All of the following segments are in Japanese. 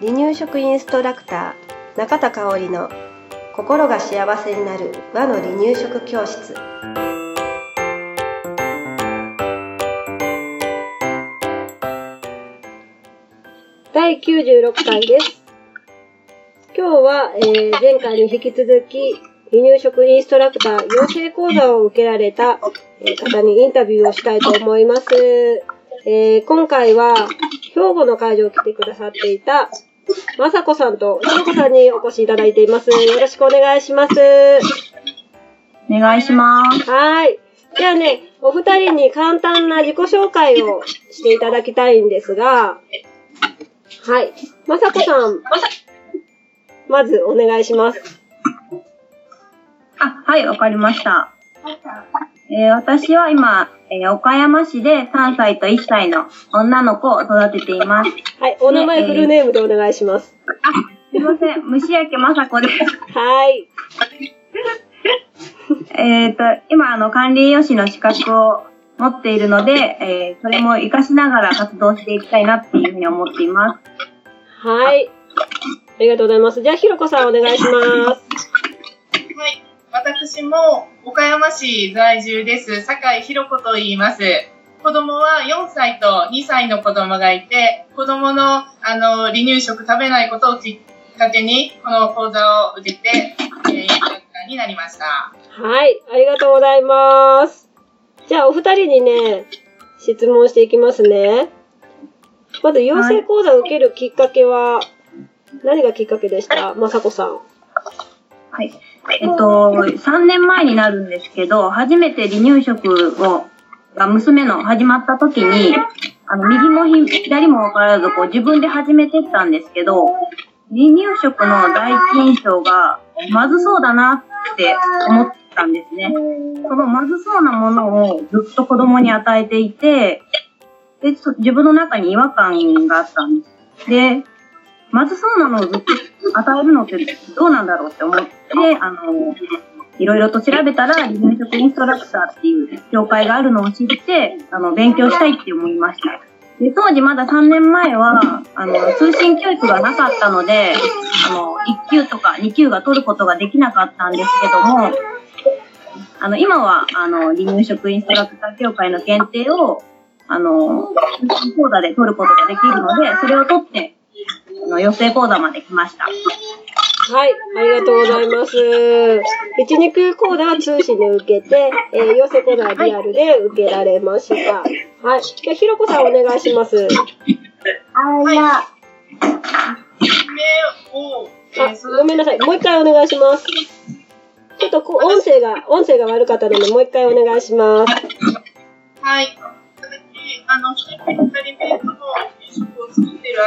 離乳食インストラクター中田香織の心が幸せになる和の離乳食教室第96回です今日は、えー、前回に引き続き離乳食インストラクター養成講座を受けられた、え方にインタビューをしたいと思います。えー、今回は兵庫の会場を来てくださっていたまさこさんとひろこさんにお越しいただいています。よろしくお願いします。お願いします。はい。じゃあね、お二人に簡単な自己紹介をしていただきたいんですが、はい。まさこさん、まずお願いします。あ、はい、わかりました。えー、私は今、えー、岡山市で3歳と1歳の女の子を育てています。はい、お名前フルネームでお願いします。あ、すいません、虫焼まさこです。はい。えっと、今、あの、管理栄養士の資格を持っているので、えー、それも活かしながら活動していきたいなっていうふうに思っています。はい。ありがとうございます。じゃあ、ひろこさんお願いします。はい。私も岡山市在住です。酒井ひろ子と言います。子供は4歳と2歳の子供がいて、子供のあの離乳食食べないことをきっかけに、この講座を受けて、えー、インストラクターになりました。はい、ありがとうございます。じゃあお二人にね、質問していきますね。まず、養成講座を受けるきっかけは、何がきっかけでした？まさこさん。はい。えっと、3年前になるんですけど、初めて離乳食を、が娘の始まった時に、あの、右も左も分からず、こう自分で始めてったんですけど、離乳食の第一印象が、まずそうだなって思ったんですね。そのまずそうなものをずっと子供に与えていて、で、自分の中に違和感があったんです。で、まずそうなのをずっと与えるのってどうなんだろうって思って、であの、いろいろと調べたら、離乳食インストラクターっていう協会があるのを知って、あの、勉強したいって思いました。で、当時まだ3年前は、あの、通信教育がなかったので、あの、1級とか2級が取ることができなかったんですけども、あの、今は、あの、離乳食インストラクター協会の検定を、あの、通信講座で取ることができるので、それを取って、あの、養成講座まで来ました。はい、ありがとうございます。一肉講座は通信で受けて、えー、養成講座はリアルで受けられました。はい。じゃあ、ひろこさんお願いします。はい。あ、ごめんなさい。もう一回お願いします。ちょっとこう音声が、音声が悪かったので、もう一回お願いします。はい。あの、一人目の食を作ってる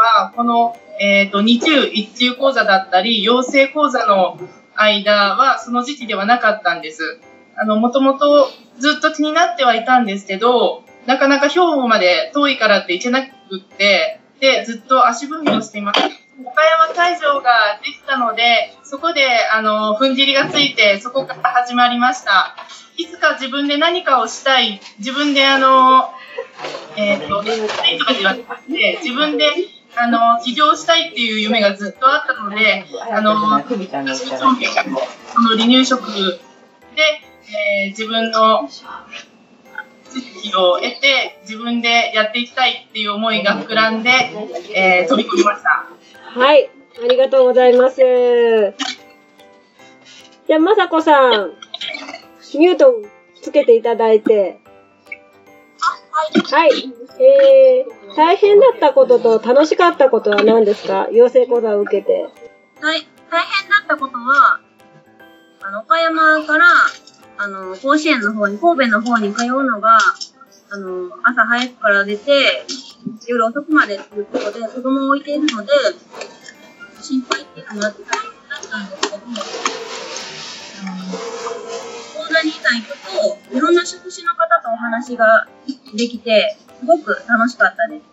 は、この、えっ、ー、と、二中、一中講座だったり、養成講座の間は、その時期ではなかったんです。あの、もともとずっと気になってはいたんですけど、なかなか兵庫まで遠いからって行けなくって、で、ずっと足踏みをしていました。岡山会場ができたので、そこで、あの、踏ん切りがついて、そこから始まりました。いつか自分で何かをしたい、自分であの、えっ、ー、と、したいとかじゃなくて、自分で、あの、起業したいっていう夢がずっとあったので、あの、この離乳食で、えー、自分の知識を得て、自分でやっていきたいっていう思いが膨らんで、えー、飛び込みました。はい、ありがとうございます。じゃあ、まさこさん、ミュートつけていただいて。はい。えー、大変だったことと楽しかったことは何ですか？養成講座を受けて。はい。大変だったことは、あの、岡山から、あの、甲子園の方に、神戸の方に通うのが、あの、朝早くから出て、夜遅くまでということで、子供を置いているので、心配っていうのがあったんですけど、講座にいた人と、いろんな職種の方とお話ができて、すごく楽しかったです。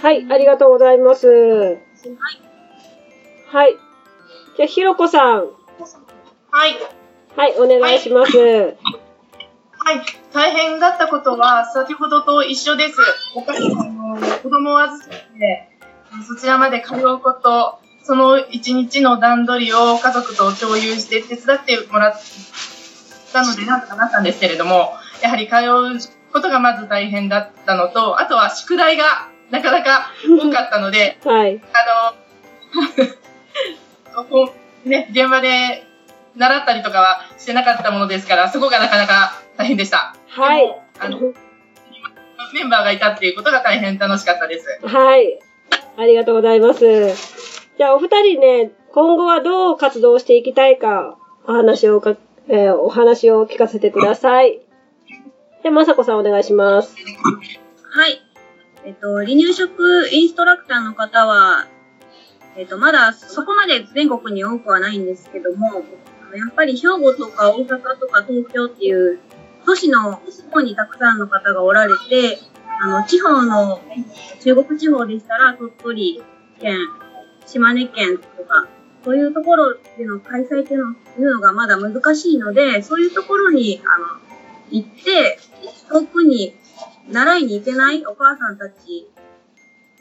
はい、ありがとうございます。はい。はい。じゃあ、ひろこさん。はい。はい、お願いします。ははい、大変だったことは先ほどと一緒です。お母さんの子供を預けて、そちらまで通うこと、その一日の段取りを家族と共有して手伝ってもらったのでなんとかなったんですけれども、やはり通うことがまず大変だったのと、あとは宿題がなかなか多かったので、はい。あの、ね、現場で習ったりとかはしてなかったものですから、そこがなかなか大変でした。はい。あの、メンバーがいたっていうことが大変楽しかったです。はい。ありがとうございます。じゃあ、お二人ね、今後はどう活動していきたいか、お話をか、えーお話を聞かせてください。じゃあ、まさこさんお願いします。はい。えっと、離乳食インストラクターの方は、えっと、まだそこまで全国に多くはないんですけども、やっぱり兵庫とか大阪とか東京っていう都市の方にたくさんの方がおられて、あの、地方の、中国地方でしたら鳥取県、島根県とか、そういうところでの開催っていうのがまだ難しいので、そういうところに、あの、行って、遠くに習いに行けないお母さんたち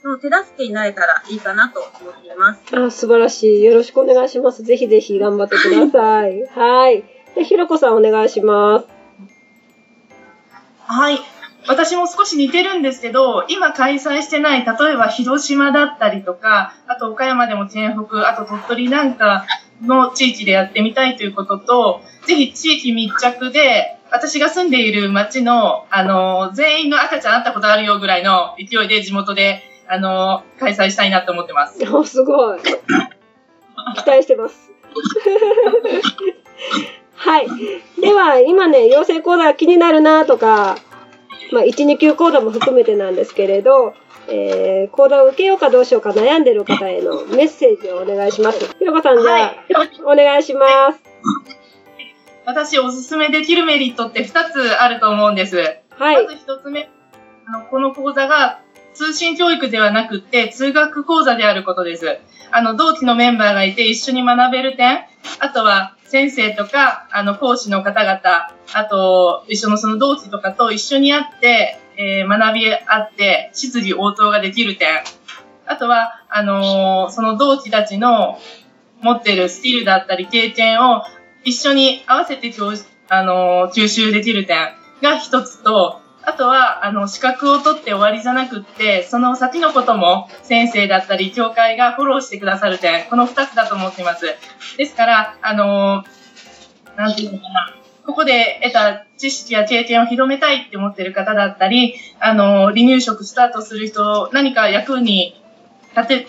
の手助けになれたらいいかなと思っています。あ、素晴らしい。よろしくお願いします。ぜひぜひ頑張ってください。はい。で、ひろこさんお願いします。はい。私も少し似てるんですけど、今開催してない、例えば広島だったりとか、あと岡山でも県北、あと鳥取なんかの地域でやってみたいということと、ぜひ地域密着で、私が住んでいる町の、あの、全員の赤ちゃん会ったことあるよぐらいの勢いで地元で、あの、開催したいなと思ってます。お、すごい。期待してます。はい。では、今ね、養成講座が気になるなとか、まあ、1、2級講座も含めてなんですけれど、えー、講座を受けようかどうしようか悩んでる方へのメッセージをお願いします。ひろこさん、じゃあ、はい。お願いします。私おすすめできるメリットって2つあると思うんです。はいま。ず一つ目、あの、この講座が通信教育ではなくって通学講座であることです。あの、同期のメンバーがいて一緒に学べる点、あとは先生とか、あの、講師の方々、あと、一緒のその同期とかと一緒に会って、えー学び合って、質疑応答ができる点。あとは、あのーその同期たちの持ってるスキルだったり経験を一緒に合わせて教あの吸収できる点が一つと、あとは、あの、資格を取って終わりじゃなくって、その先のことも先生だったり、教会がフォローしてくださる点、この二つだと思っています。ですから、あのなんていうのかな。ここで得た知識や経験を広めたいって思ってる方だったり、あの離乳食スタートする人、何か役に立て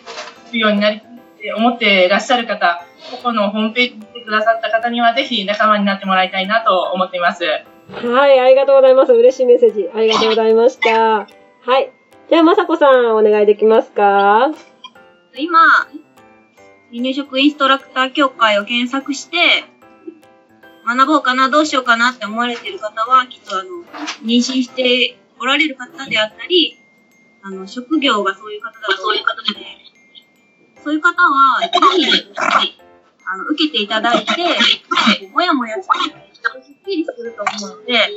るようになりって思っていらっしゃる方、ここのホームページに来てくださった方には、ぜひ仲間になってもらいたいなと思っています。はい、ありがとうございます。嬉しいメッセージ。ありがとうございました。はい。じゃあ、まさこさん、お願いできますか？今、離乳食インストラクター協会を検索して、学ぼうかな、どうしようかなって思われている方は、きっとあの、妊娠しておられる方であったり、あの、職業がそういう方だとそういう方で、そういう方は、ぜひ、あの、受けていただいて、もやもやして、すっきりすると思うので、あ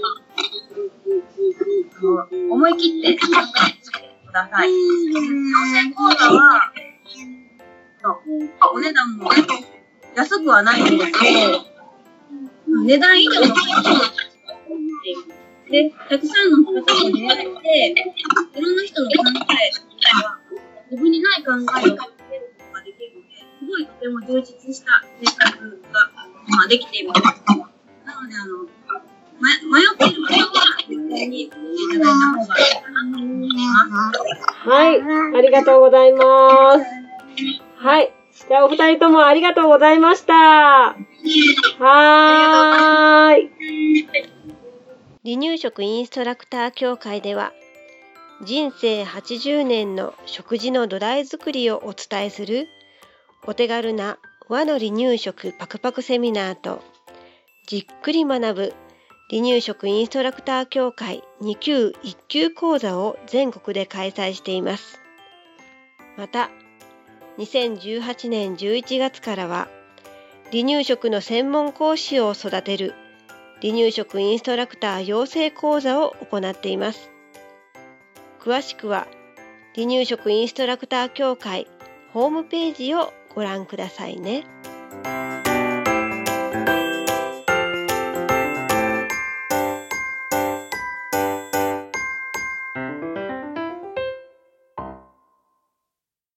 の思い切って考えてください。養成講座は、お値段も安くはないんですけど、値段以上の価値がで、たくさんの方と出会えて、いろんな人の考えが、自分にない考えを充実した生活が、まあ、できています。なので、あの、ま、迷っている方は、に来ていただいた方がいいかなと思います。はい、ありがとうございます。はい。じゃあ、お二人ともありがとうございました。はーい。離乳食インストラクター協会では、人生80年の食事の土台作りをお伝えするお手軽な和の離乳食パクパクセミナーとじっくり学ぶ離乳食インストラクター協会2級1級講座を全国で開催しています。また、2018年11月からは離乳食の専門講師を育てる離乳食インストラクター養成講座を行っています。詳しくは離乳食インストラクター協会ホームページをご覧くださいね。